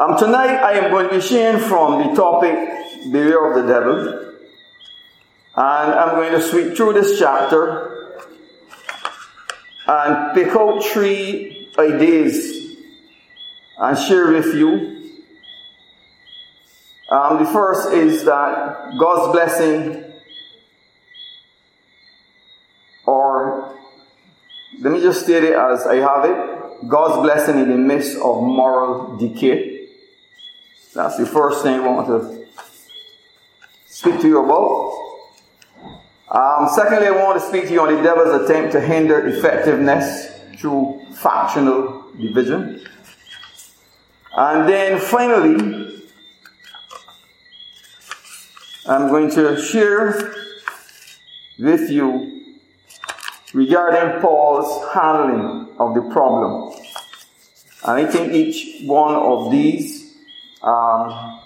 Um, tonight I am going to be sharing from the topic Beware of the Devil. And I'm going to sweep through this chapter and pick out three ideas and share with you. Um, the first is that God's blessing, or let me just state it as I have it God's blessing in the midst of moral decay. That's the first thing I want to speak to you about. Um, secondly, I want to speak to you on the devil's attempt to hinder effectiveness through factional division. And then finally, I'm going to share with you regarding Paul's handling of the problem. And I think each one of these um,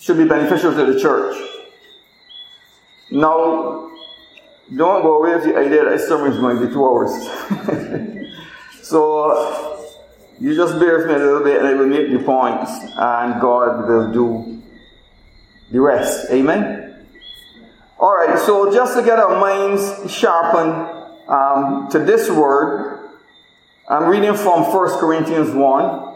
should be beneficial to the church. Now, don't go away with the idea that sermon is going to be two hours. so, you just bear with me a little bit and I will make the points and God will do the rest. Amen? Alright, so just to get our minds sharpened um, to this word, I'm reading from 1 Corinthians 1.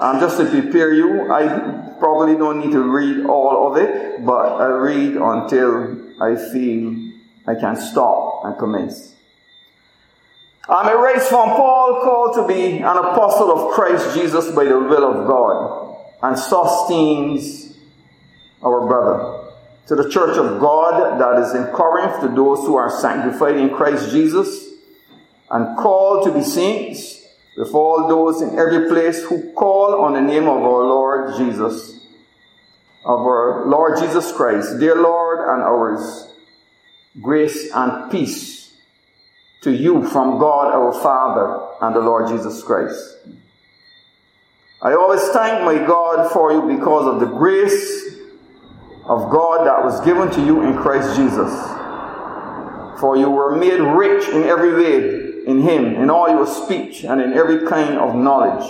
Um, just to prepare you, I probably don't need to read all of it, but I read until I feel I can stop and commence. I'm um, it from Paul, called to be an apostle of Christ Jesus by the will of God, and Sosthenes our brother. To the church of God that is in Corinth, to those who are sanctified in Christ Jesus, and called to be saints, with all those in every place who call on the name of our Lord Jesus, of our Lord Jesus Christ, dear Lord and ours, grace and peace to you from God our Father and the Lord Jesus Christ. I always thank my God for you because of the grace of God that was given to you in Christ Jesus. For you were made rich in every way in him, in all your speech, and in every kind of knowledge,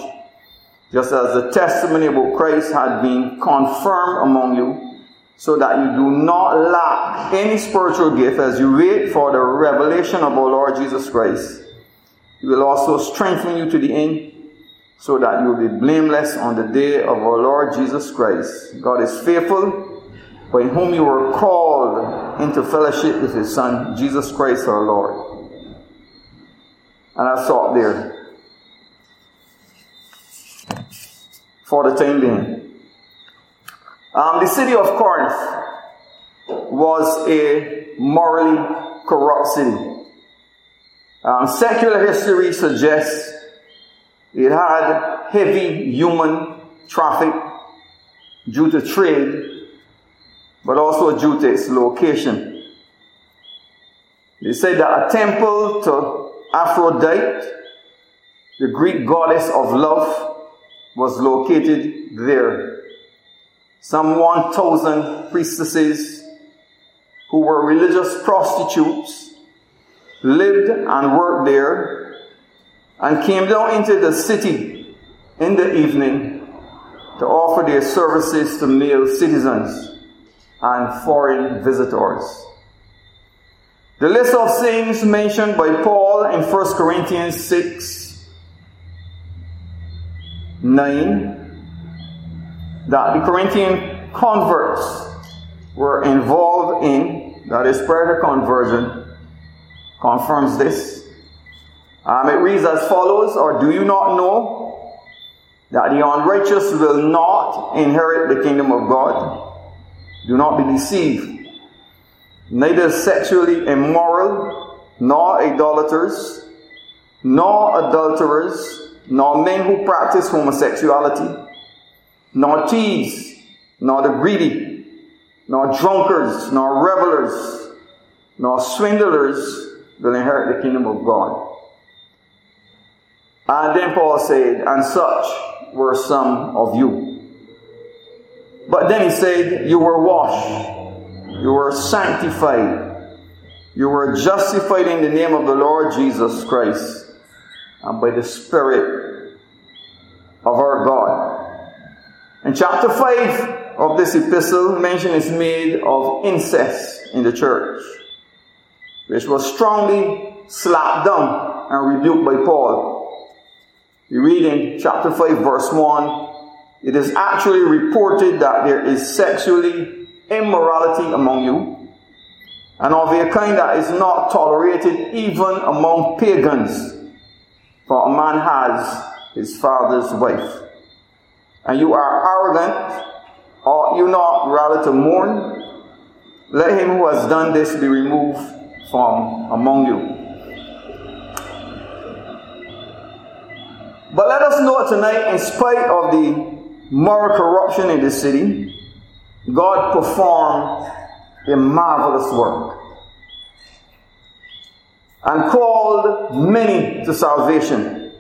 just as the testimony about Christ had been confirmed among you, so that you do not lack any spiritual gift as you wait for the revelation of our Lord Jesus Christ. He will also strengthen you to the end, so that you will be blameless on the day of our Lord Jesus Christ. God is faithful, by whom you were called into fellowship with his Son, Jesus Christ our Lord. And I thought there for the time being. Um, the city of Corinth was a morally corrupt city. Um, secular history suggests it had heavy human traffic due to trade, but also due to its location. They said that a temple to Aphrodite, the Greek goddess of love, was located there. Some 1,000 priestesses who were religious prostitutes lived and worked there and came down into the city in the evening to offer their services to male citizens and foreign visitors. The list of things mentioned by Paul in 1 Corinthians 6 9 that the Corinthian converts were involved in, that is prayer to conversion, confirms this. Um, it reads as follows Or do you not know that the unrighteous will not inherit the kingdom of God? Do not be deceived neither sexually immoral, nor idolaters, nor adulterers, nor men who practice homosexuality, nor thieves, nor the greedy, nor drunkards, nor revelers, nor swindlers will inherit the kingdom of God. And then Paul said, and such were some of you. But then he said, you were washed. You were sanctified. You were justified in the name of the Lord Jesus Christ and by the Spirit of our God. In chapter 5 of this epistle, mention is made of incest in the church, which was strongly slapped down and rebuked by Paul. We read in chapter 5, verse 1 it is actually reported that there is sexually immorality among you, and of a kind that is not tolerated even among pagans. For a man has his father's wife. And you are arrogant, ought you not rather to mourn? Let him who has done this be removed from among you. But let us note tonight, in spite of the moral corruption in the city, God performed a marvelous work and called many to salvation.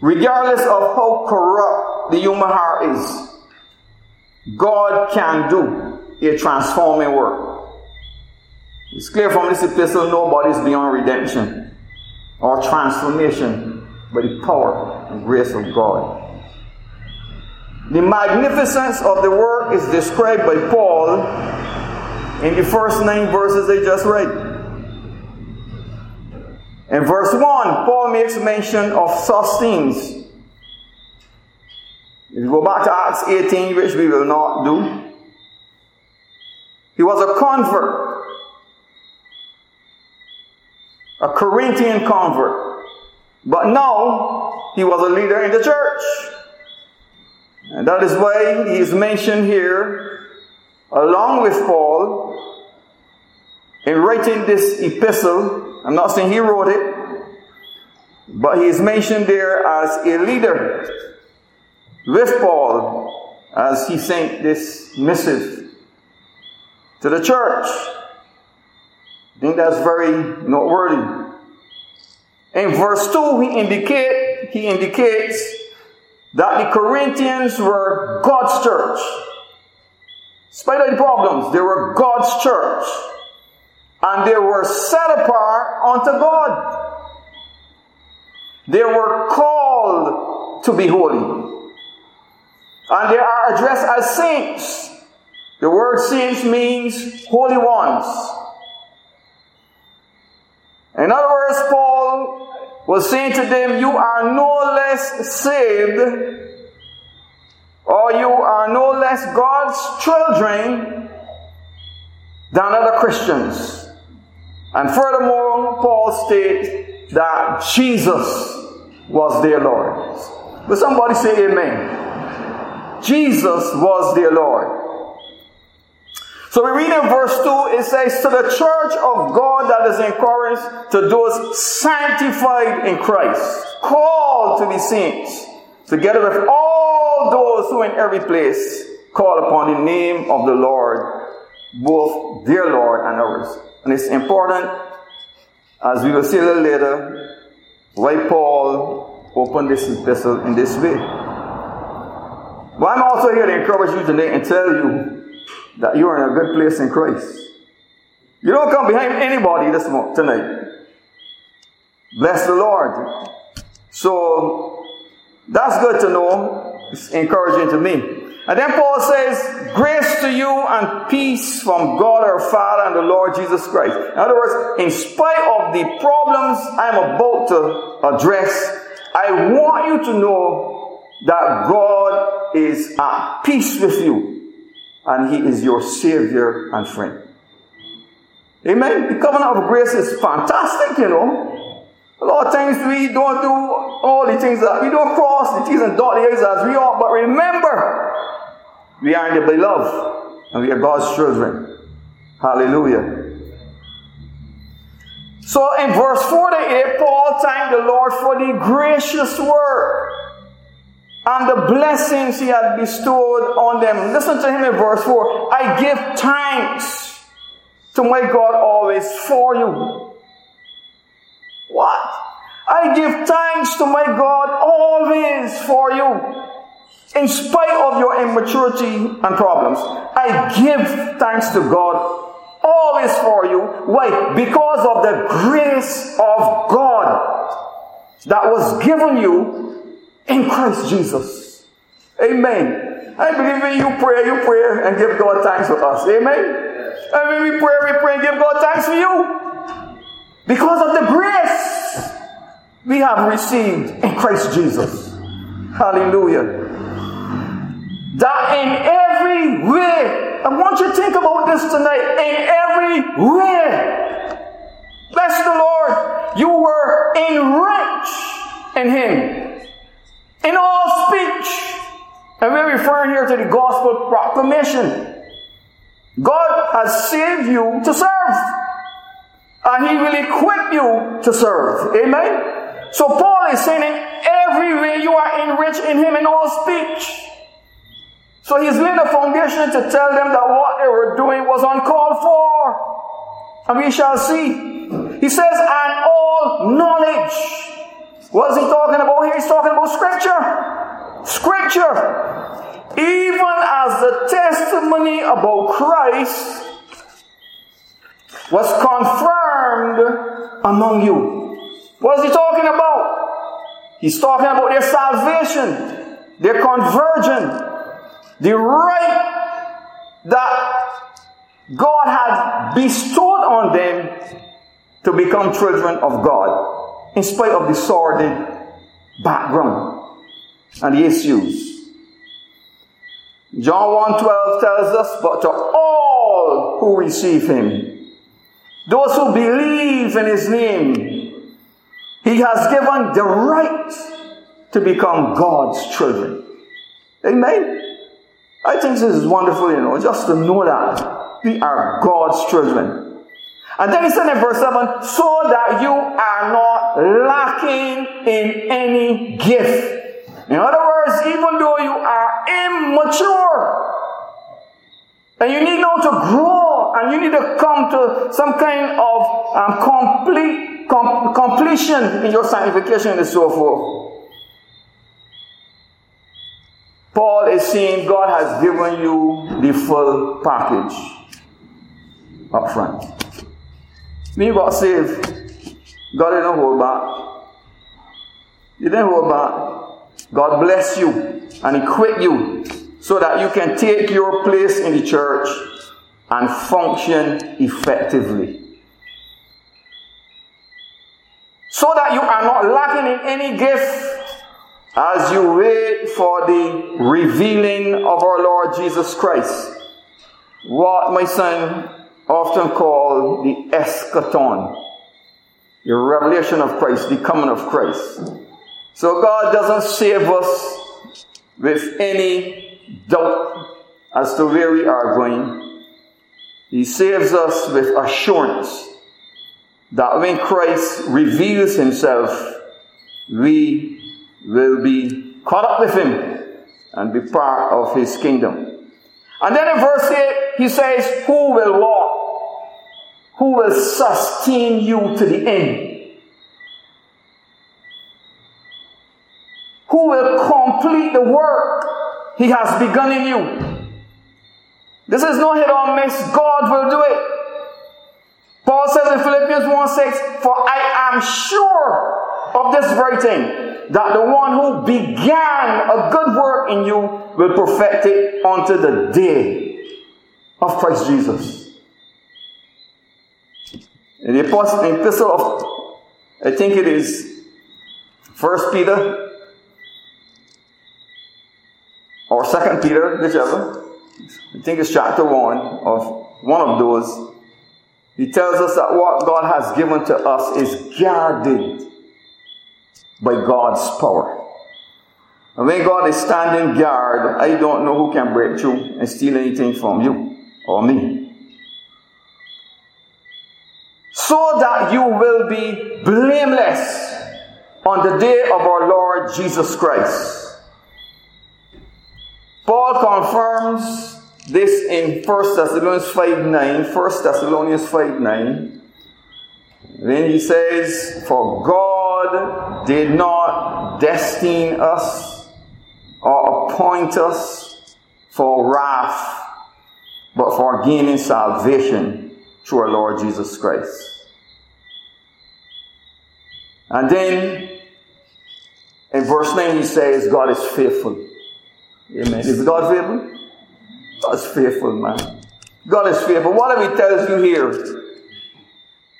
Regardless of how corrupt the human heart is, God can do a transforming work. It's clear from this epistle nobody is beyond redemption or transformation by the power and grace of God. The magnificence of the work is described by Paul in the first nine verses I just read. In verse 1, Paul makes mention of Sosthenes. If you go back to Acts 18, which we will not do, he was a convert, a Corinthian convert. But now he was a leader in the church. And that is why he is mentioned here, along with Paul, in writing this epistle. I'm not saying he wrote it, but he is mentioned there as a leader with Paul as he sent this missive to the church. I think that's very noteworthy. In verse 2, he indicate he indicates that the Corinthians were God's church. Despite all the problems, they were God's church. And they were set apart unto God. They were called to be holy. And they are addressed as saints. The word saints means holy ones. In other words, Paul was saying to them, You are no less saved, or you are no less God's children than other Christians. And furthermore, Paul states that Jesus was their Lord. But somebody say amen. Jesus was their Lord. So we read in verse 2, it says, To the church of God that is in Corinth, to those sanctified in Christ, called to be saints, together with all those who in every place call upon the name of the Lord, both their Lord and ours. And it's important, as we will see a little later, why Paul opened this epistle in this way. But I'm also here to encourage you today and tell you that you are in a good place in Christ. You don't come behind anybody this morning, tonight. Bless the Lord. So that's good to know. It's encouraging to me. And then Paul says, Grace to you and peace from God our Father and the Lord Jesus Christ. In other words, in spite of the problems I'm about to address, I want you to know that God is at peace with you and He is your Savior and friend. Amen. The covenant of grace is fantastic, you know. A lot of times we don't do all the things that we don't cross the T's and dot the A's as we ought, but remember, we are in the beloved and we are God's children. Hallelujah. So in verse 48, Paul thanked the Lord for the gracious work and the blessings he had bestowed on them. Listen to him in verse 4. I give thanks to my God always for you. What? I give thanks to my God always for you. In spite of your immaturity and problems, I give thanks to God always for you. Why? Because of the grace of God that was given you in Christ Jesus. Amen. I believe when you pray, you pray and give God thanks for us. Amen. And when we pray, we pray and give God thanks for you. Because of the grace we have received in Christ Jesus. Hallelujah. That in every way, I want you to think about this tonight. In every way, bless the Lord, you were enriched in Him. In all speech. And we're referring here to the gospel proclamation. God has saved you to serve. And He will equip you to serve. Amen? So Paul is saying in every way you are enriched in Him in all speech. So he's laid a foundation to tell them that what they were doing was uncalled for. And we shall see. He says, and all knowledge. What is he talking about here? He's talking about scripture. Scripture. Even as the testimony about Christ was confirmed among you. What is he talking about? He's talking about their salvation, their conversion, the right that God had bestowed on them to become children of God, in spite of the sordid background and the issues. John 1:12 tells us, but to all who receive him, those who believe in his name, he has given the right to become God's children. Amen. I think this is wonderful, you know, just to know that we are God's children. And then he said in verse 7, so that you are not lacking in any gift. In other words, even though you are immature, and you need now to grow, you need to come to some kind of um, complete com- completion in your sanctification and so forth. Paul is saying God has given you the full package up front. When you got saved, God didn't hold back. He didn't hold back. God bless you and equip you so that you can take your place in the church and function effectively. So that you are not lacking in any gift as you wait for the revealing of our Lord Jesus Christ, what my son often called the eschaton, the revelation of Christ, the coming of Christ. So God doesn't save us with any doubt as to where we are going. He saves us with assurance that when Christ reveals himself, we will be caught up with him and be part of his kingdom. And then in verse 8, he says, Who will walk? Who will sustain you to the end? Who will complete the work he has begun in you? This is no hit or miss. God will do it. Paul says in Philippians 1 6, For I am sure of this very thing that the one who began a good work in you will perfect it unto the day of Christ Jesus. In the epistle of, I think it is First Peter or Second Peter, whichever. I think it's chapter one of one of those. He tells us that what God has given to us is guarded by God's power. And when God is standing guard, I don't know who can break through and steal anything from you or me. So that you will be blameless on the day of our Lord Jesus Christ. Paul confirms this in 1 Thessalonians 5 9. 1 Thessalonians 5 9. Then he says, For God did not destine us or appoint us for wrath, but for gaining salvation through our Lord Jesus Christ. And then in verse 9 he says, God is faithful. Amen. Is God faithful? God's faithful, man. God is faithful. Whatever He tells you here,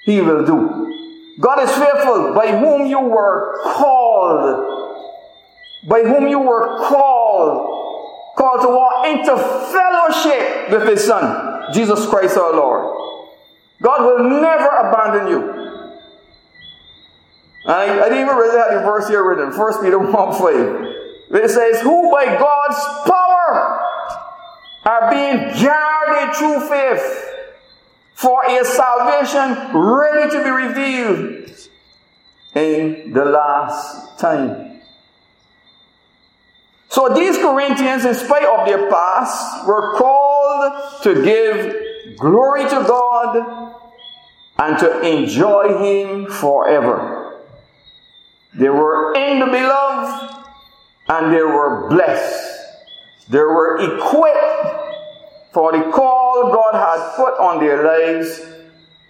He will do. God is faithful by whom you were called. By whom you were called. Called to walk into fellowship with His Son, Jesus Christ our Lord. God will never abandon you. I, I didn't even really have the verse here written, 1 Peter 1 5. It says, Who by God's power are being guarded through faith for a salvation ready to be revealed in the last time. So these Corinthians, in spite of their past, were called to give glory to God and to enjoy Him forever. They were in the beloved and they were blessed. They were equipped for the call God had put on their lives.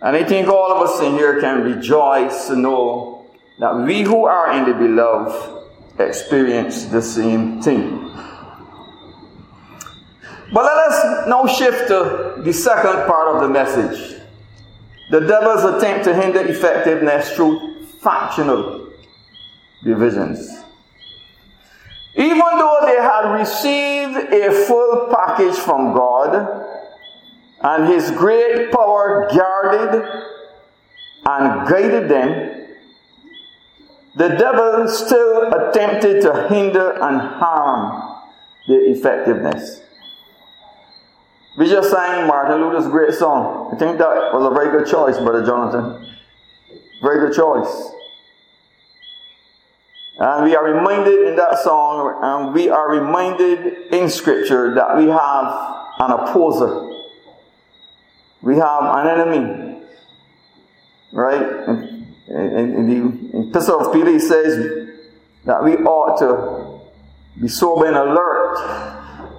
And I think all of us in here can rejoice to know that we who are in the beloved experience the same thing. But let us now shift to the second part of the message. The devil's attempt to hinder effectiveness through factional divisions. Even though they had received a full package from God, and His great power guarded and guided them, the devil still attempted to hinder and harm their effectiveness. We just sang Martin Luther's great song. I think that was a very good choice, Brother Jonathan. Very good choice. And we are reminded in that song, and we are reminded in Scripture that we have an opposer. We have an enemy. Right? In, the Epistle of Peter, he says that we ought to be sober and alert.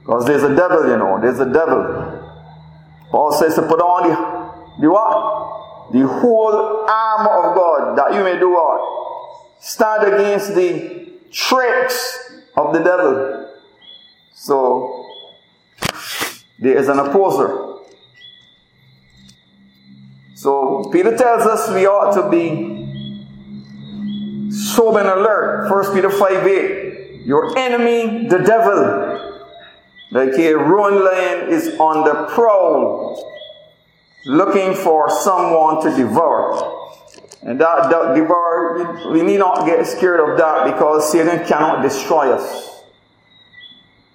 Because there's a devil, you know, there's a devil. Paul says to put on the, the what? The whole armor of God that you may do what? Stand against the tricks of the devil. So, there is an opposer. So, Peter tells us we ought to be sober and alert. 1 Peter 5 8. Your enemy, the devil, like a roaring lion, is on the prowl, looking for someone to devour. And that, that devour, we need not get scared of that because Satan cannot destroy us.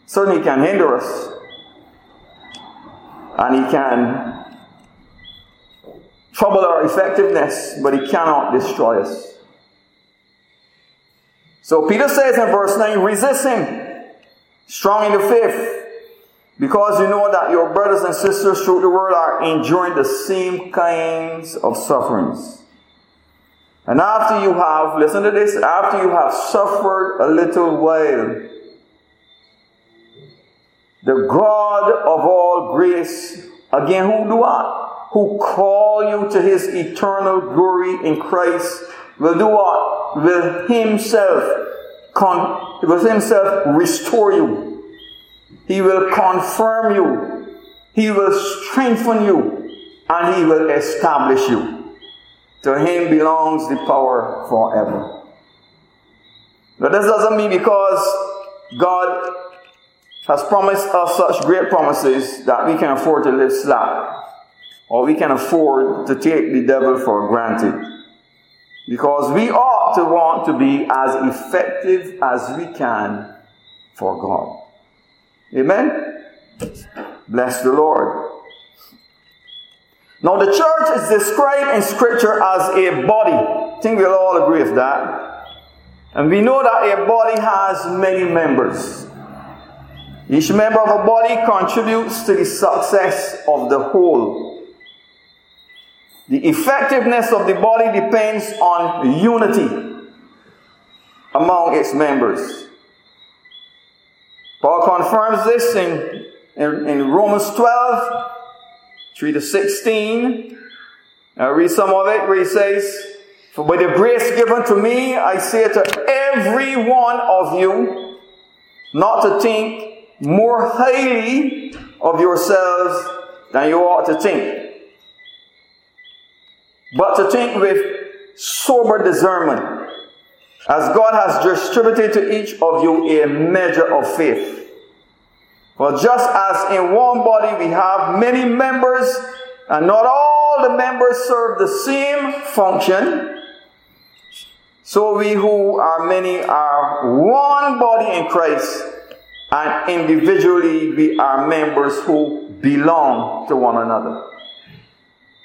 Certainly can hinder us. And he can trouble our effectiveness, but he cannot destroy us. So Peter says in verse 9, resist him, strong in the faith, because you know that your brothers and sisters throughout the world are enduring the same kinds of sufferings. And after you have, listen to this, after you have suffered a little while, the God of all grace, again, who do what? Who call you to his eternal glory in Christ, will do what? Will himself, con- will himself restore you. He will confirm you. He will strengthen you. And he will establish you. To him belongs the power forever. But this doesn't mean because God has promised us such great promises that we can afford to live slack or we can afford to take the devil for granted. Because we ought to want to be as effective as we can for God. Amen? Bless the Lord. Now, the church is described in Scripture as a body. I think we'll all agree with that. And we know that a body has many members. Each member of a body contributes to the success of the whole. The effectiveness of the body depends on unity among its members. Paul confirms this in, in, in Romans 12 3 to 16. I'll read some of it where he says, For by the grace given to me, I say to every one of you, not to think more highly of yourselves than you ought to think, but to think with sober discernment, as God has distributed to each of you a measure of faith. For just as in one body we have many members, and not all the members serve the same function, so we who are many are one body in Christ, and individually we are members who belong to one another.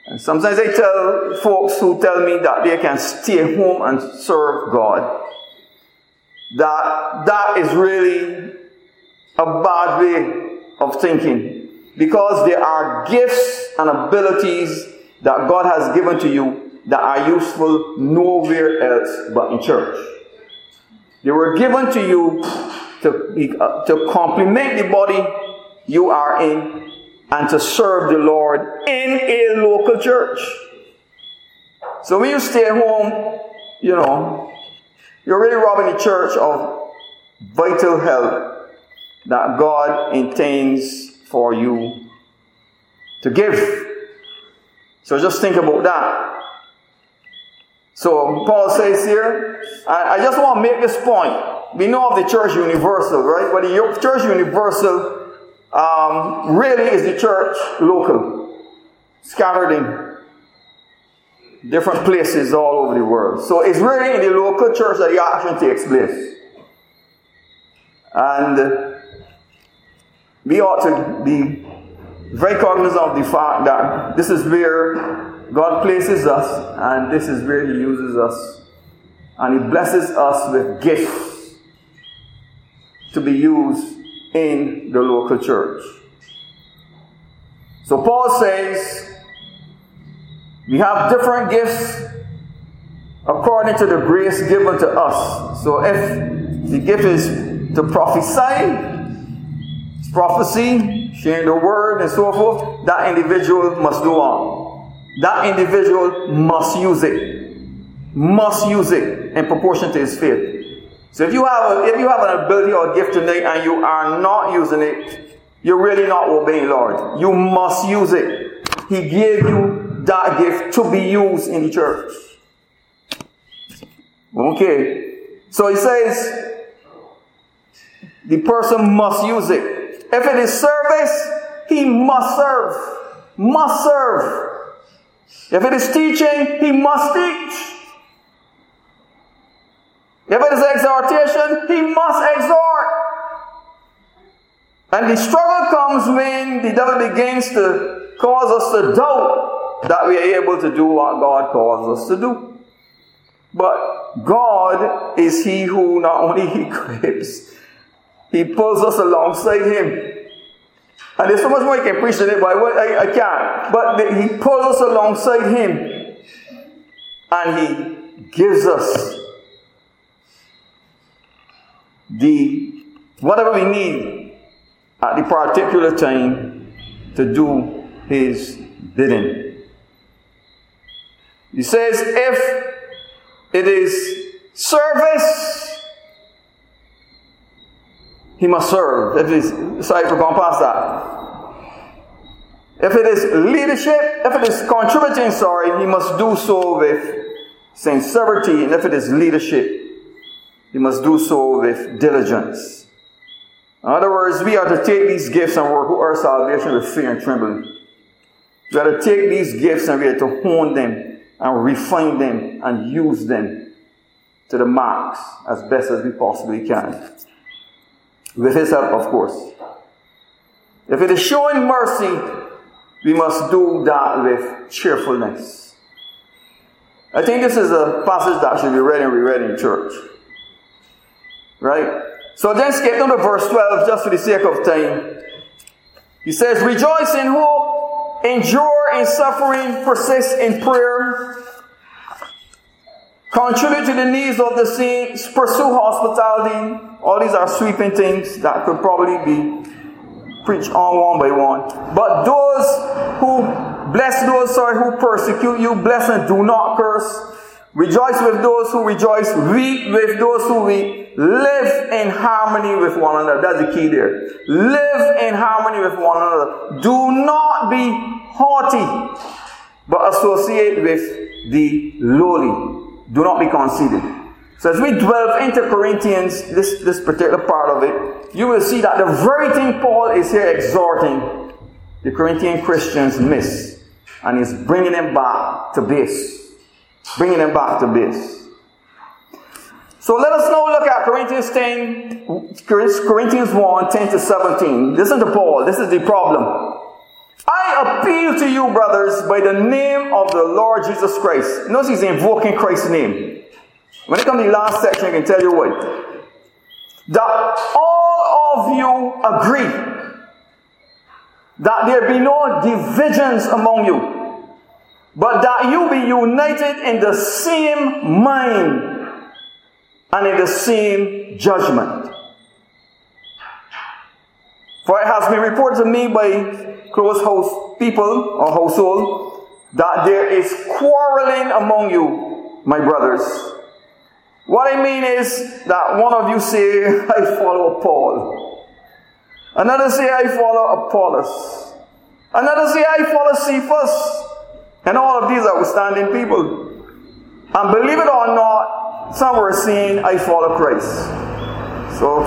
And sometimes I tell folks who tell me that they can stay home and serve God that that is really a bad way of thinking because there are gifts and abilities that God has given to you that are useful nowhere else but in church. They were given to you to, uh, to complement the body you are in and to serve the Lord in a local church. So when you stay home, you know, you're really robbing the church of vital help that God intends for you to give. So just think about that. So Paul says here, I, I just want to make this point. We know of the church universal, right? But the church universal um, really is the church local, scattered in different places all over the world. So it's really in the local church that the action takes place. And we ought to be very cognizant of the fact that this is where God places us and this is where He uses us. And He blesses us with gifts to be used in the local church. So Paul says we have different gifts according to the grace given to us. So if the gift is to prophesy, prophecy, sharing the word, and so forth, that individual must do on. That individual must use it. Must use it in proportion to his faith. So if you have a, if you have an ability or a gift tonight and you are not using it, you're really not obeying Lord. You must use it. He gave you that gift to be used in the church. Okay. So he says the person must use it. If it is service, he must serve. Must serve. If it is teaching, he must teach. If it is exhortation, he must exhort. And the struggle comes when the devil begins to cause us to doubt that we are able to do what God calls us to do. But God is He who not only equips, He pulls us alongside Him. And there's so much more I can preach it, but I, I can't. But the, He pulls us alongside Him. And He gives us the whatever we need at the particular time to do his bidding. He says, if it is service, he must serve. If it's sorry for that. If it is leadership, if it is contributing, sorry, he must do so with sincerity. And if it is leadership, he must do so with diligence. In other words, we are to take these gifts and work our salvation with fear and trembling. We are to take these gifts and we are to hone them and refine them and use them to the max as best as we possibly can. With His help, of course. If it is showing mercy, we must do that with cheerfulness. I think this is a passage that should be read and reread in church. Right? So then skip down to verse 12 just for the sake of time. He says, Rejoice in hope, endure in suffering, persist in prayer, contribute to the needs of the saints, pursue hospitality. All these are sweeping things that could probably be preached on one by one. But those who bless those sorry who persecute you, bless and do not curse. Rejoice with those who rejoice, weep with those who weep. Live in harmony with one another. That's the key there. Live in harmony with one another. Do not be haughty, but associate with the lowly. Do not be conceited. So as we delve into Corinthians, this, this particular part of it, you will see that the very thing Paul is here exhorting the Corinthian Christians miss. And he's bringing them back to base. Bringing them back to base. So let us now look at Corinthians 10, Corinthians 1, 10 to 17. Listen to Paul. This is the problem. I appeal to you, brothers, by the name of the Lord Jesus Christ. Notice he's invoking Christ's name. When it comes to the last section, I can tell you what. That all of you agree that there be no divisions among you but that you be united in the same mind and in the same judgment. For it has been reported to me by close house people or household that there is quarreling among you, my brothers. What I mean is that one of you say, I follow Paul. Another say, I follow Apollos. Another say, I follow Cephas. And all of these are outstanding people. And believe it or not, some were saying, I follow Christ. So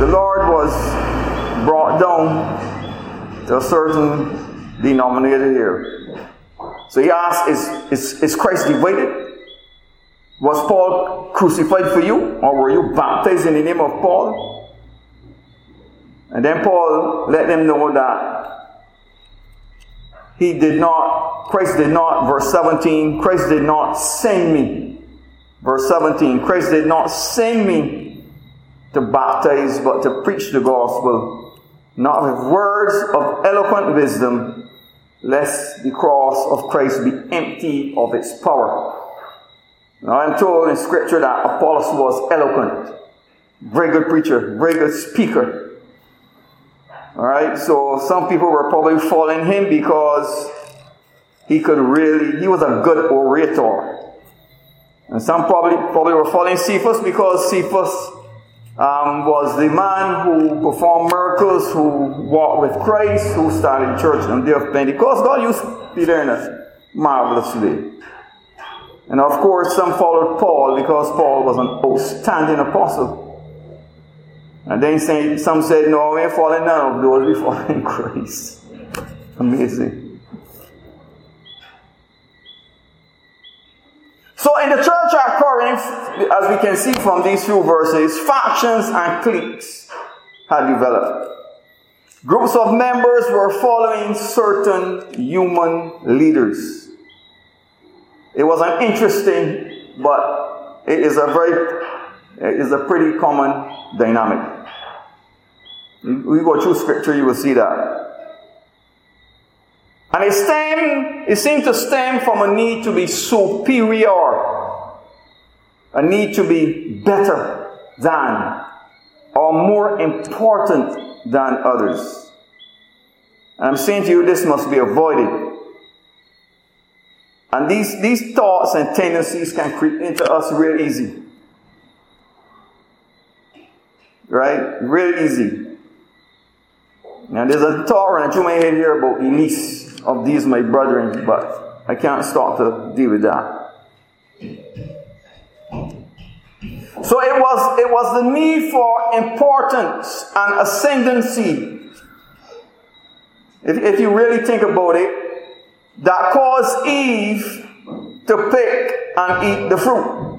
the Lord was brought down to a certain denominator here. So he asked, is, is, is Christ divided? Was Paul crucified for you? Or were you baptized in the name of Paul? And then Paul let them know that he did not, Christ did not, verse 17, Christ did not send me. Verse 17, Christ did not send me to baptize, but to preach the gospel, not with words of eloquent wisdom, lest the cross of Christ be empty of its power. Now I'm told in scripture that Apollos was eloquent, very good preacher, very good speaker. All right, so some people were probably following him because he could really, he was a good orator. And some probably, probably were following Cephas because Cephas um, was the man who performed miracles, who walked with Christ, who started church on the day of Pentecost. God used Peter in a marvelous way. And of course, some followed Paul because Paul was an outstanding apostle. And then some said, No, we ain't falling none of those, we fall in Christ. Amazing. So in the church at Corinth, as we can see from these few verses, factions and cliques had developed. Groups of members were following certain human leaders. It was an interesting, but it is a very, it is a pretty common dynamic. We go through scripture, you will see that. And it stem, it seemed to stem from a need to be superior, a need to be better than, or more important than others. And I'm saying to you, this must be avoided. And these, these thoughts and tendencies can creep into us real easy. Right? Real easy. Now there's a Torah that you may hear about least of these my brethren, but I can't start to deal with that. So it was it was the need for importance and ascendancy. If, if you really think about it, that caused Eve to pick and eat the fruit.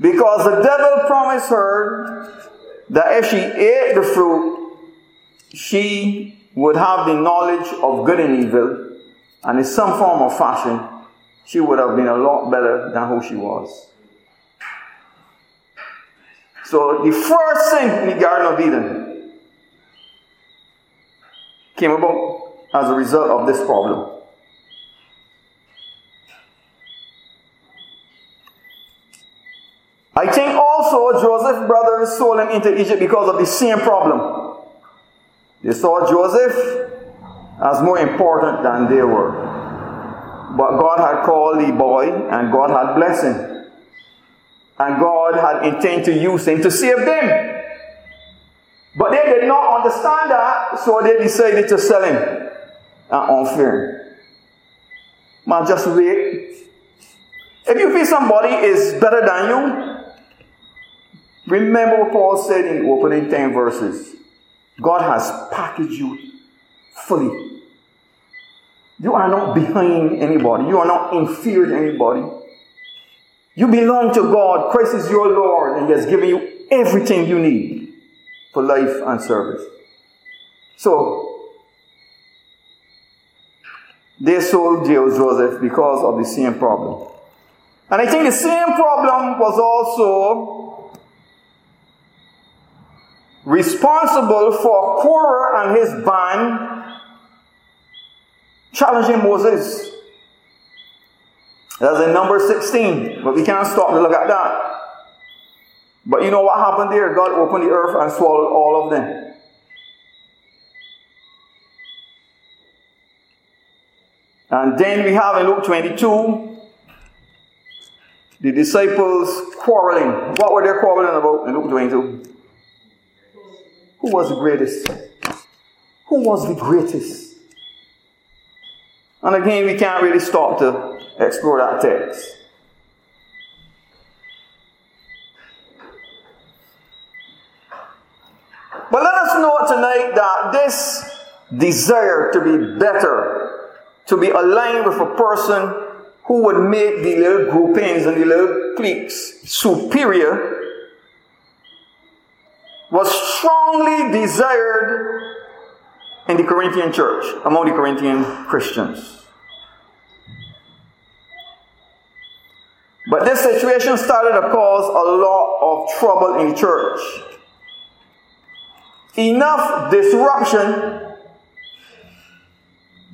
Because the devil promised her that if she ate the fruit, she would have the knowledge of good and evil, and in some form or fashion, she would have been a lot better than who she was. So the first sin in the Garden of Eden came about as a result of this problem. I think also Joseph's brothers sold him into Egypt because of the same problem. They saw Joseph as more important than they were. But God had called the boy and God had blessed him. And God had intended to use him to save them. But they did not understand that, so they decided to sell him at unfair. Man, just wait. If you feel somebody is better than you, remember what Paul said in opening 10 verses. God has packaged you fully. You are not behind anybody. You are not inferior to anybody. You belong to God. Christ is your Lord, and He has given you everything you need for life and service. So, they sold Joseph because of the same problem. And I think the same problem was also responsible for Korah and his band challenging Moses. That's in number 16, but we can't stop to look at that. But you know what happened there? God opened the earth and swallowed all of them. And then we have in Luke 22 the disciples quarreling. What were they quarreling about in Luke 22? Who was the greatest? Who was the greatest? And again, we can't really stop to explore that text. But let us know tonight that this desire to be better, to be aligned with a person who would make the little groupings and the little cliques superior, was strongly desired in the Corinthian church, among the Corinthian Christians. But this situation started to cause a lot of trouble in the church. Enough disruption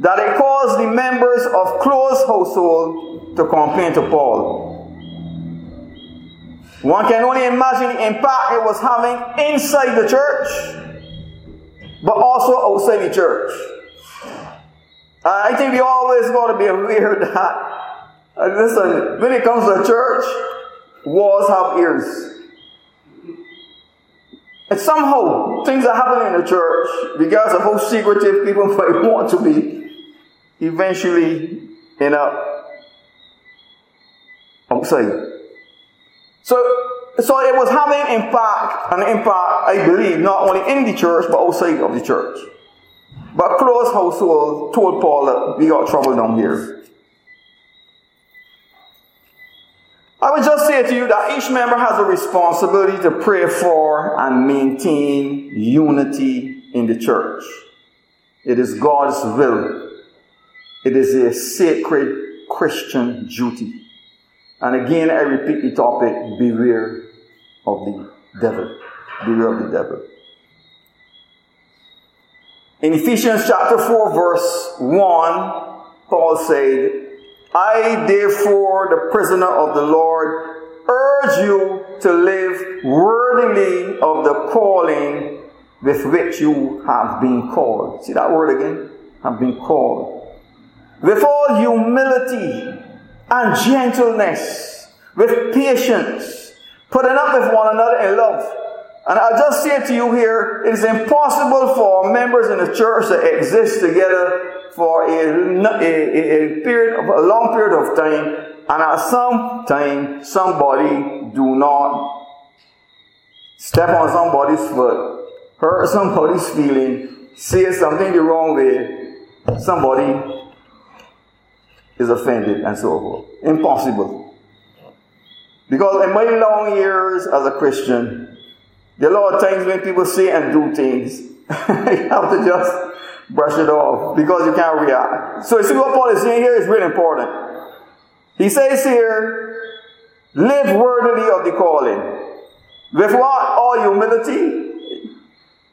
that it caused the members of Chloe's household to complain to Paul. One can only imagine the impact it was having inside the church but also outside the church. I think we always got to be aware that, uh, listen, when it comes to church, walls have ears. And somehow, things are happening in the church, regardless of how secretive people might want to be, eventually end up outside. So, so it was having impact, an impact, I believe, not only in the church, but outside of the church. But Chloe's household told Paul that we got trouble down here. I would just say to you that each member has a responsibility to pray for and maintain unity in the church. It is God's will. It is a sacred Christian duty. And again, I repeat the topic beware of the devil. Beware of the devil. In Ephesians chapter 4, verse 1, Paul said, I, therefore, the prisoner of the Lord, urge you to live worthily of the calling with which you have been called. See that word again? Have been called. With all humility and gentleness, with patience, putting up with one another in love. And I'll just say to you here, it is impossible for members in the church to exist together for a, a, a period of a long period of time, and at some time somebody do not step on somebody's foot, hurt somebody's feeling, say something the wrong way, somebody is offended and so forth. Impossible. Because in my long years as a Christian, there are a lot of times when people say and do things, you have to just brush it off because you can't react. So you see what Paul is saying here is really important. He says here, live worthily of the calling. With what? All humility.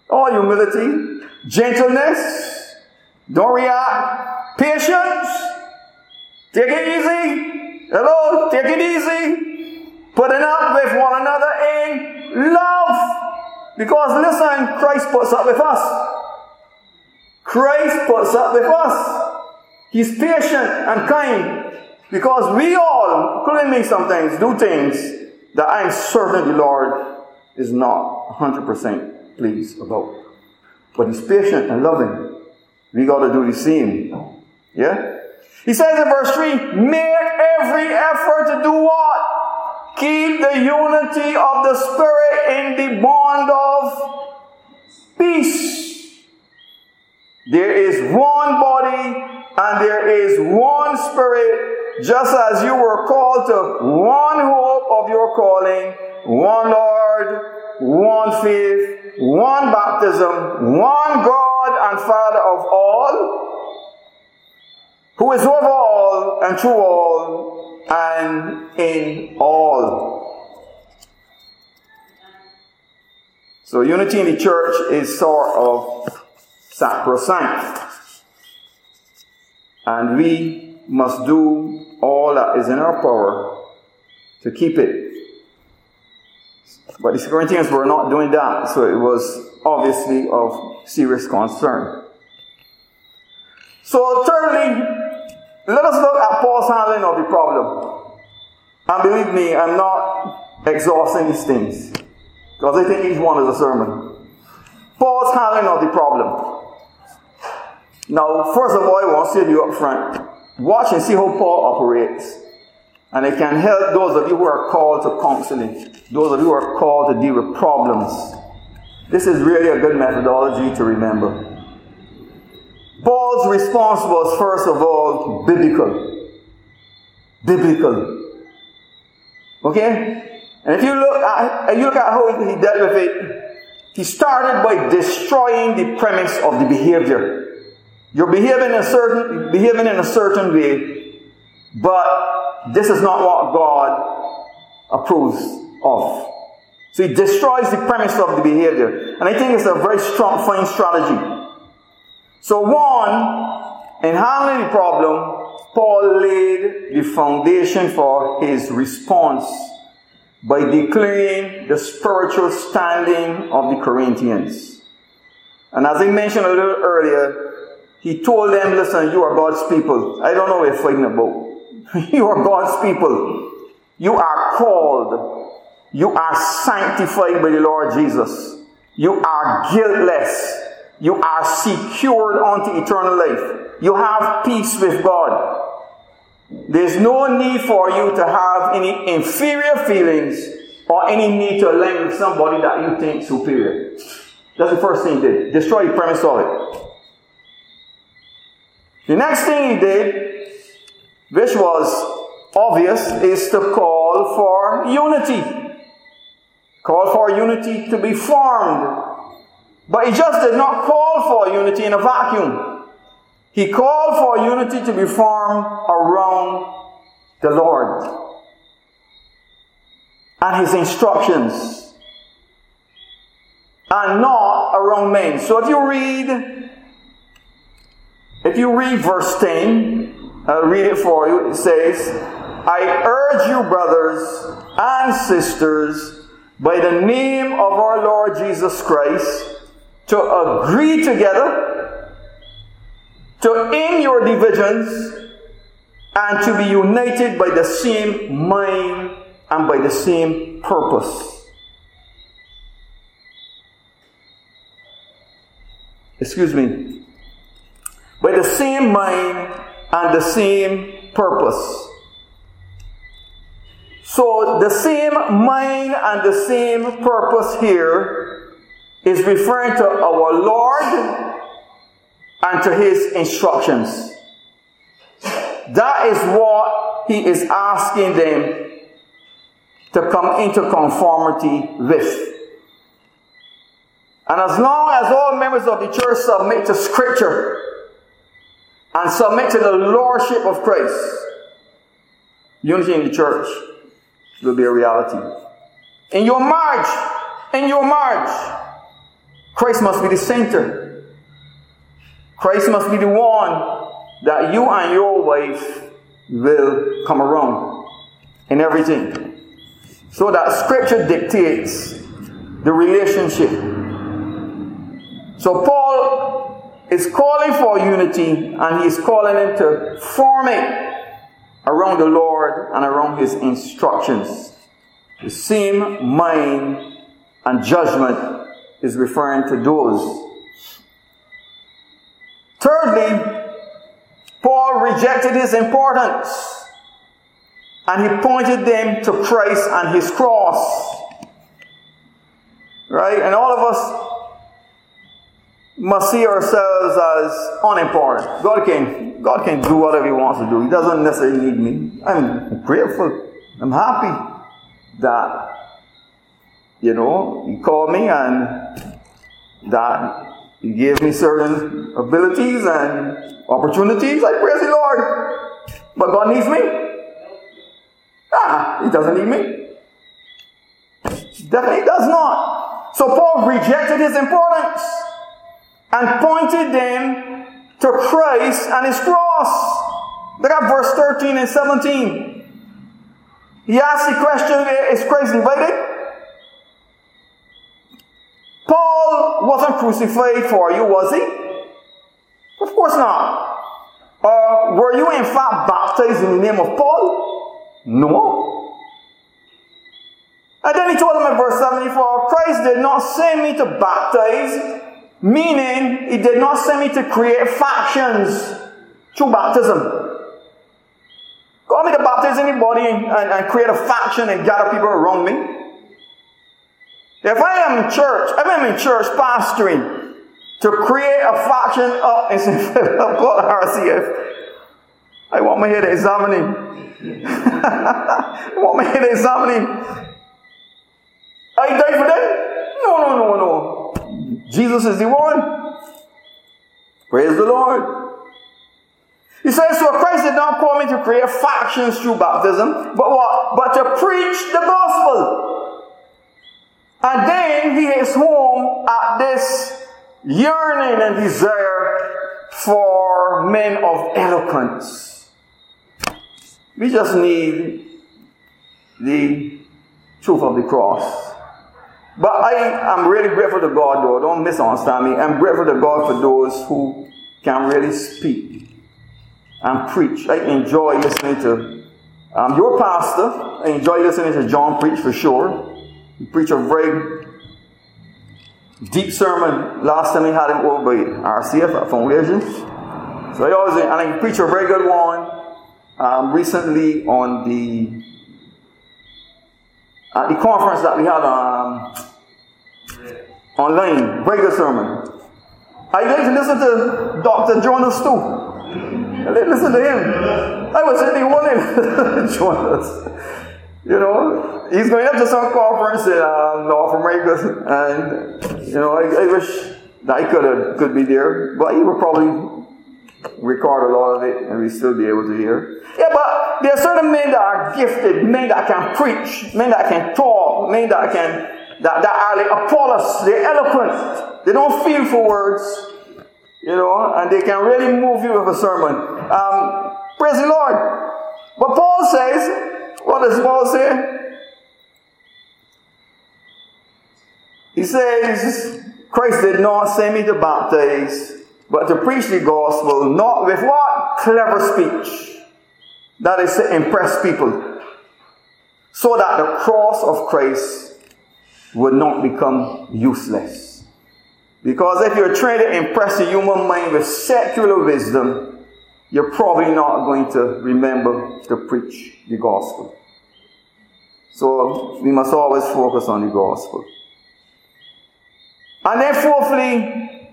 All humility. Gentleness. Don't react. Patience Take it easy. Hello, take it easy. Putting up with one another in love. Because listen, Christ puts up with us. Christ puts up with us. He's patient and kind because we all, including me sometimes, do things that I'm certain the Lord is not 100% pleased about. But He's patient and loving. We got to do the same. Yeah? He says in verse 3 make every effort to do what? Keep the unity of the Spirit in the bond of peace. There is one body and there is one Spirit, just as you were called to one hope of your calling, one Lord, one faith, one baptism, one God and Father of all, who is over all and through all and in all. So unity in the church is sort of sacrosanct. And we must do all that is in our power to keep it. But the Corinthians were not doing that, so it was obviously of serious concern. So, thirdly, let us look at Paul's handling of the problem. And believe me, I'm not exhausting these things. Because I think each one is a sermon. Paul's handling of the problem. Now, first of all, I want to say to you up front watch and see how Paul operates. And it can help those of you who are called to counseling, those of you who are called to deal with problems. This is really a good methodology to remember. Paul's response was, first of all, biblical. Biblical. Okay? And if you look at, you look at how he dealt with it, he started by destroying the premise of the behavior. You're behaving in a certain, behaving in a certain way, but this is not what God approves of. So he destroys the premise of the behavior. And I think it's a very strong, fine strategy. So one, in handling the problem, Paul laid the foundation for his response by declaring the spiritual standing of the Corinthians. And as I mentioned a little earlier, he told them, listen, you are God's people. I don't know what you're fighting about. you are God's people. You are called. You are sanctified by the Lord Jesus. You are guiltless. You are secured unto eternal life. You have peace with God. There's no need for you to have any inferior feelings or any need to align with somebody that you think superior. That's the first thing he did. Destroy the premise of it. The next thing he did, which was obvious, is to call for unity. Call for unity to be formed. But he just did not call for unity in a vacuum. He called for unity to be formed around the Lord and his instructions and not around men. So if you read if you read verse 10, I'll read it for you. It says, I urge you, brothers and sisters, by the name of our Lord Jesus Christ, to agree together to end your divisions and to be united by the same mind and by the same purpose. Excuse me. By the same mind and the same purpose. So, the same mind and the same purpose here is referring to our Lord and to his instructions. That is what he is asking them to come into conformity with. And as long as all members of the church submit to Scripture and submit to the Lordship of Christ, unity in the church will be a reality. In your marriage, in your marriage, Christ must be the center. Christ must be the one that you and your wife will come around in everything. So that scripture dictates the relationship. So Paul is calling for unity and he is calling them to form it around the Lord and around his instructions. The same mind and judgment is referring to those. Thirdly, Paul rejected his importance and he pointed them to Christ and his cross. Right? And all of us must see ourselves as unimportant. God can, God can do whatever He wants to do. He doesn't necessarily need me. I'm grateful. I'm happy that, you know, He called me and that He gave me certain abilities and opportunities. I praise the Lord. But God needs me? Ah, He doesn't need me. Definitely does not. So Paul rejected his importance and pointed them to Christ and his cross. Look at verse 13 and 17. He asked the question Is Christ divided? Paul wasn't crucified for you, was he? Of course not. Uh, were you in fact baptized in the name of Paul? No. And then he told him in verse 74 Christ did not send me to baptize, Meaning, he did not send me to create factions through baptism. God me to baptize anybody and, and create a faction and gather people around me. If I am in church, if I'm in church pastoring to create a faction up in St. Philip RCF, I want my head examining. I want my head examining. I die for them? No, no, no, no. Jesus is the one. Praise the Lord. He says, So Christ did not call me to create factions through baptism, but what? But to preach the gospel. And then he is home at this yearning and desire for men of eloquence. We just need the truth of the cross. But I am really grateful to God, though. Don't misunderstand me. I'm grateful to God for those who can really speak and preach. I enjoy listening to um, your pastor. I enjoy listening to John preach for sure. He preached a very deep sermon last time he had him over by RCF at Foundation. So he always, and he preached a very good one um, recently on the at the conference that we had um, online, very good sermon. I like to listen to Dr. Jonas too. Listen to him. I was sitting one Jonas. You know, he's going up to some conference in North America, and you know, I, I wish that I could have could be there, but he would probably record a lot of it and we still be able to hear. Yeah, but there are certain men that are gifted, men that can preach, men that can talk, men that can that, that are like Apollos, they're eloquent. They don't feel for words, you know, and they can really move you with a sermon. Um, praise the Lord. But Paul says, what does Paul say? He says, Christ did not send me to baptize, but to preach the gospel, not with what? Clever speech. That is to impress people. So that the cross of Christ would not become useless. Because if you're trying to impress the human mind with secular wisdom, you're probably not going to remember to preach the gospel. So we must always focus on the gospel. And then, fourthly,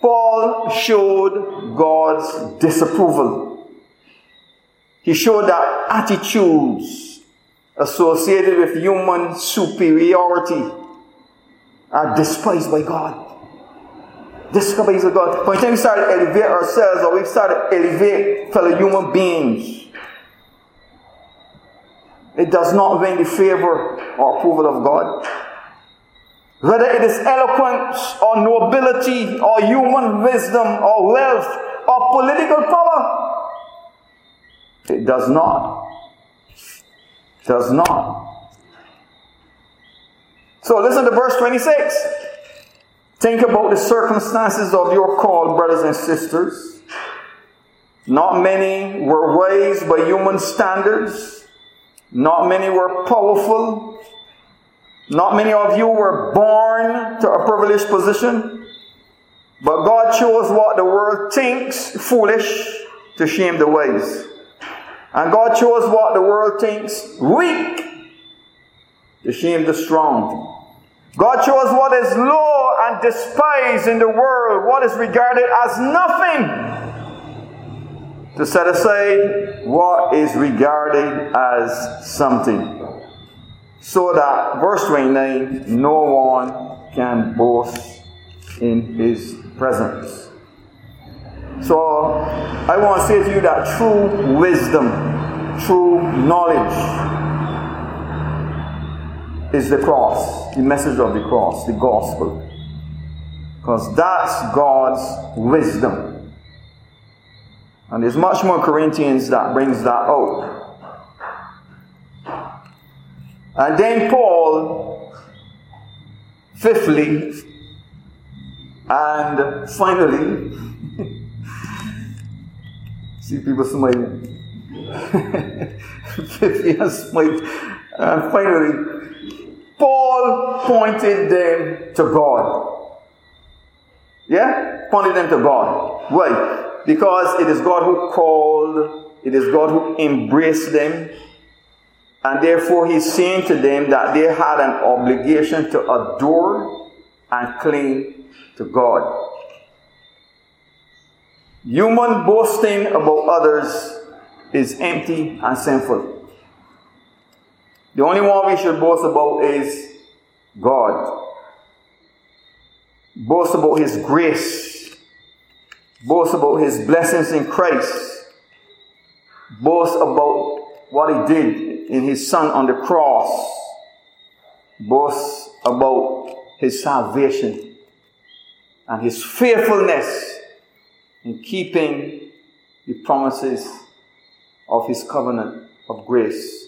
Paul showed God's disapproval. He showed that attitudes associated with human superiority are despised by God. Despised by God. By the time we start to elevate ourselves or we start to elevate fellow human beings, it does not win the favor or approval of God. Whether it is eloquence or nobility or human wisdom or wealth or political power, it does not does not. So listen to verse 26. Think about the circumstances of your call, brothers and sisters. Not many were raised by human standards. Not many were powerful. Not many of you were born to a privileged position. But God chose what the world thinks foolish to shame the wise. And God chose what the world thinks weak to shame the strong. God chose what is low and despised in the world, what is regarded as nothing, to set aside what is regarded as something. So that, verse 29, no one can boast in his presence. So I want to say to you that true wisdom, true knowledge is the cross, the message of the cross, the gospel. Because that's God's wisdom. And there's much more Corinthians that brings that out. And then Paul, fifthly, and finally, see people smiling. fifthly and. Finally, Paul pointed them to God. Yeah? Pointed them to God. Why? Because it is God who called, it is God who embraced them, and therefore he's saying to them that they had an obligation to adore and cling to God. Human boasting about others is empty and sinful. The only one we should boast about is God. Boast about His grace. Boast about His blessings in Christ. Boast about what He did in His Son on the cross. Boast about His salvation and his faithfulness in keeping the promises of his covenant of grace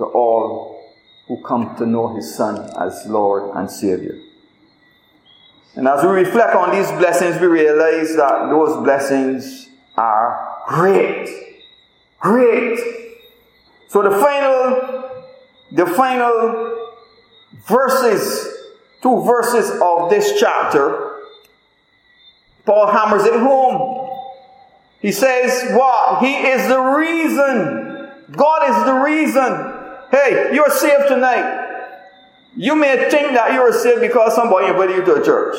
to all who come to know his Son as Lord and Savior. And as we reflect on these blessings, we realize that those blessings are great. Great. So the final, the final verses two verses of this chapter, Paul hammers it home. He says, What? He is the reason. God is the reason. Hey, you're saved tonight. You may think that you were saved because somebody invited you to a church.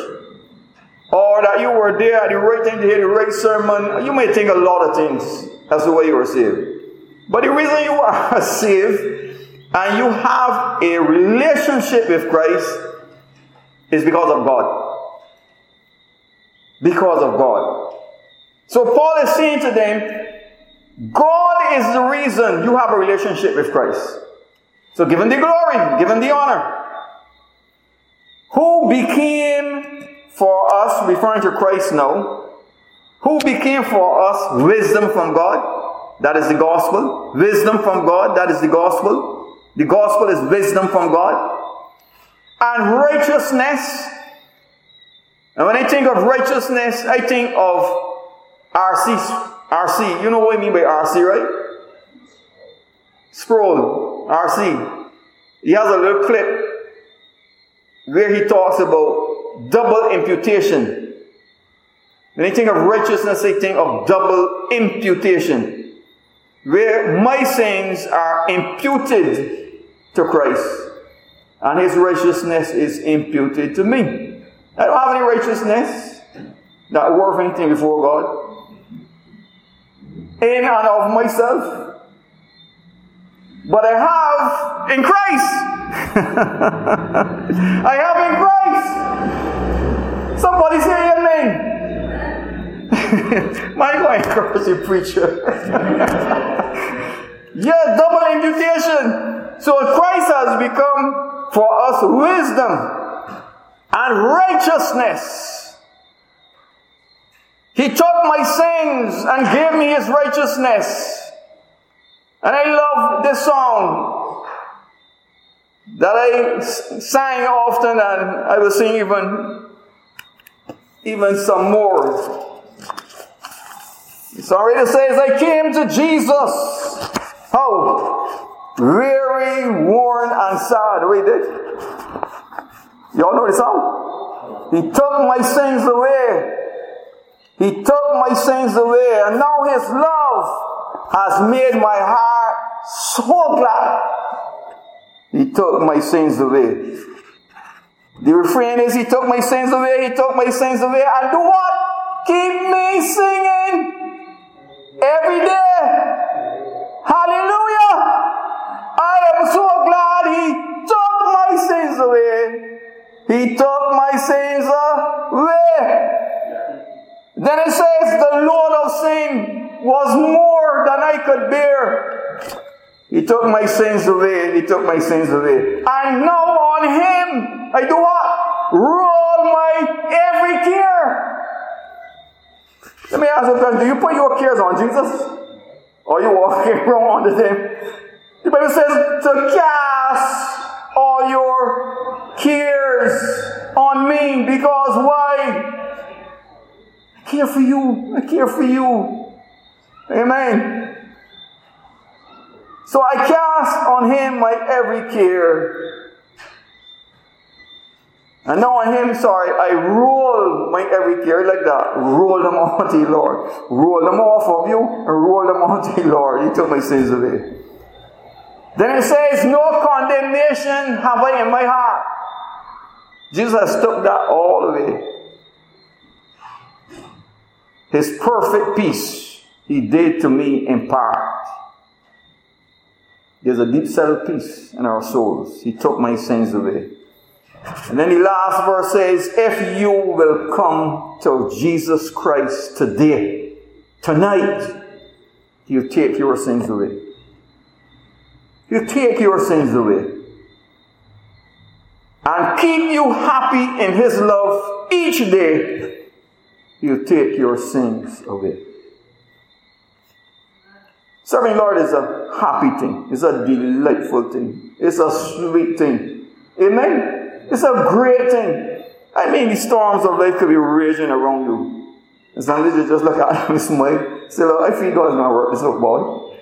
Or that you were there at the right time to hear the right sermon. You may think a lot of things. That's the way you were saved. But the reason you are saved and you have a relationship with Christ is because of God. Because of God. So Paul is saying to them, God is the reason you have a relationship with Christ. So give him the glory, give him the honor. Who became for us, referring to Christ now, who became for us wisdom from God? That is the gospel. Wisdom from God, that is the gospel. The gospel is wisdom from God and righteousness. And when I think of righteousness, I think of RC. RC. You know what I mean by RC, right? Sproul. RC. He has a little clip where he talks about double imputation. When I think of righteousness, I think of double imputation. Where my sins are imputed to Christ and his righteousness is imputed to me. I don't have any righteousness that worth anything before God. In and of myself. But I have in Christ. I have in Christ. Somebody say amen. My God, encourage you, preacher. yeah, double imputation. So Christ has become for us wisdom and righteousness. He took my sins and gave me his righteousness. And I love this song that I sang often and I will sing even even some more. It's already says, I came to Jesus. How? Weary, worn, and sad. Read it. Eh? Y'all know the song? He took my sins away. He took my sins away. And now his love has made my heart so glad. He took my sins away. The refrain is, He took my sins away, He took my sins away, and do what? Keep me singing every day. Hallelujah! I am so glad He took my sins away. He took my sins away. Then it says, The Lord of sin was more than I could bear. He took my sins away. He took my sins away. And now on Him, I do what? Roll my every care. Let me ask you a question. Do you put your cares on Jesus? Or you walking around with Him? The Bible says to cast all your cares on me because why? I care for you. I care for you. Amen. So I cast on him my every care. And now on him, sorry, I roll my every care like that. Roll them off to you, Lord. Roll them off of you and roll them off to you, Lord. He took my sins away. Then it says, No condemnation have I in my heart. Jesus took that all away. His perfect peace he did to me in part. There's a deep settled peace in our souls. He took my sins away. And then the last verse says, If you will come to Jesus Christ today, tonight, He'll take your sins away. He'll take your sins away. And keep you happy in His love each day. He'll take your sins away. Serving Lord is a happy thing. It's a delightful thing. It's a sweet thing. Amen? It's a great thing. I mean, the storms of life could be raging around you. Long as you just look at them and smile, say, Look, I feel God's going to work this out, boy.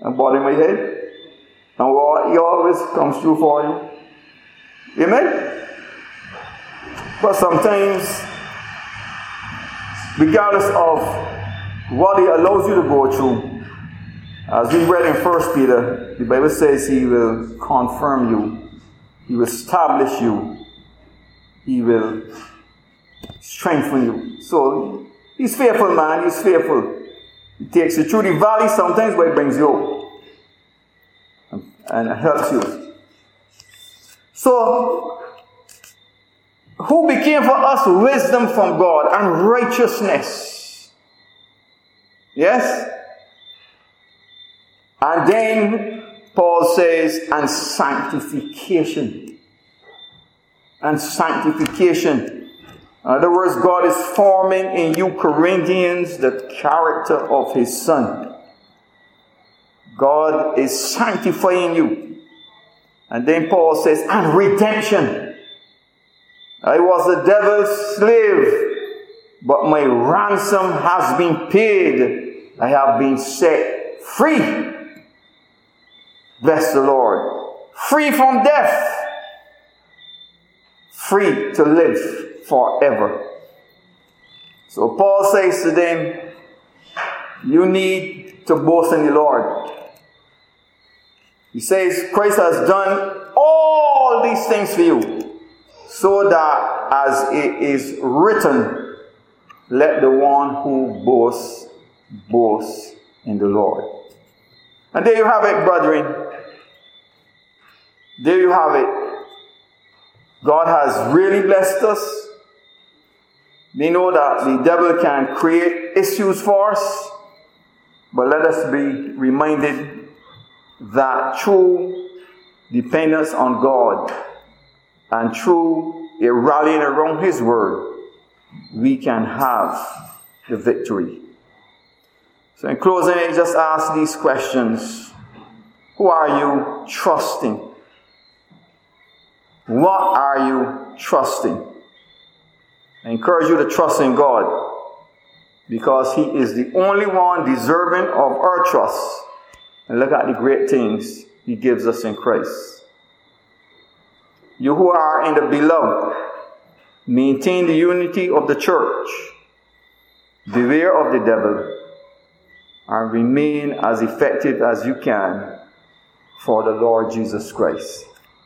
And body my head. And He always comes through for you. Amen? But sometimes, regardless of what He allows you to go through, as we read in First Peter, the Bible says He will confirm you, He will establish you, He will strengthen you. So He's faithful, man. He's faithful. He takes you through the valley sometimes, but He brings you up and helps you. So, who became for us wisdom from God and righteousness? Yes? And then Paul says, and sanctification. And sanctification. In other words, God is forming in you, Corinthians, the character of His Son. God is sanctifying you. And then Paul says, and redemption. I was the devil's slave, but my ransom has been paid. I have been set free. Bless the Lord. Free from death. Free to live forever. So Paul says to them, You need to boast in the Lord. He says, Christ has done all these things for you, so that as it is written, let the one who boasts boast in the Lord. And there you have it, brethren. There you have it. God has really blessed us. We know that the devil can create issues for us, but let us be reminded that true dependence on God and through a rallying around His Word, we can have the victory. So, in closing, I just ask these questions Who are you trusting? What are you trusting? I encourage you to trust in God because He is the only one deserving of our trust. And look at the great things He gives us in Christ. You who are in the beloved, maintain the unity of the church. Beware of the devil and remain as effective as you can for the Lord Jesus Christ.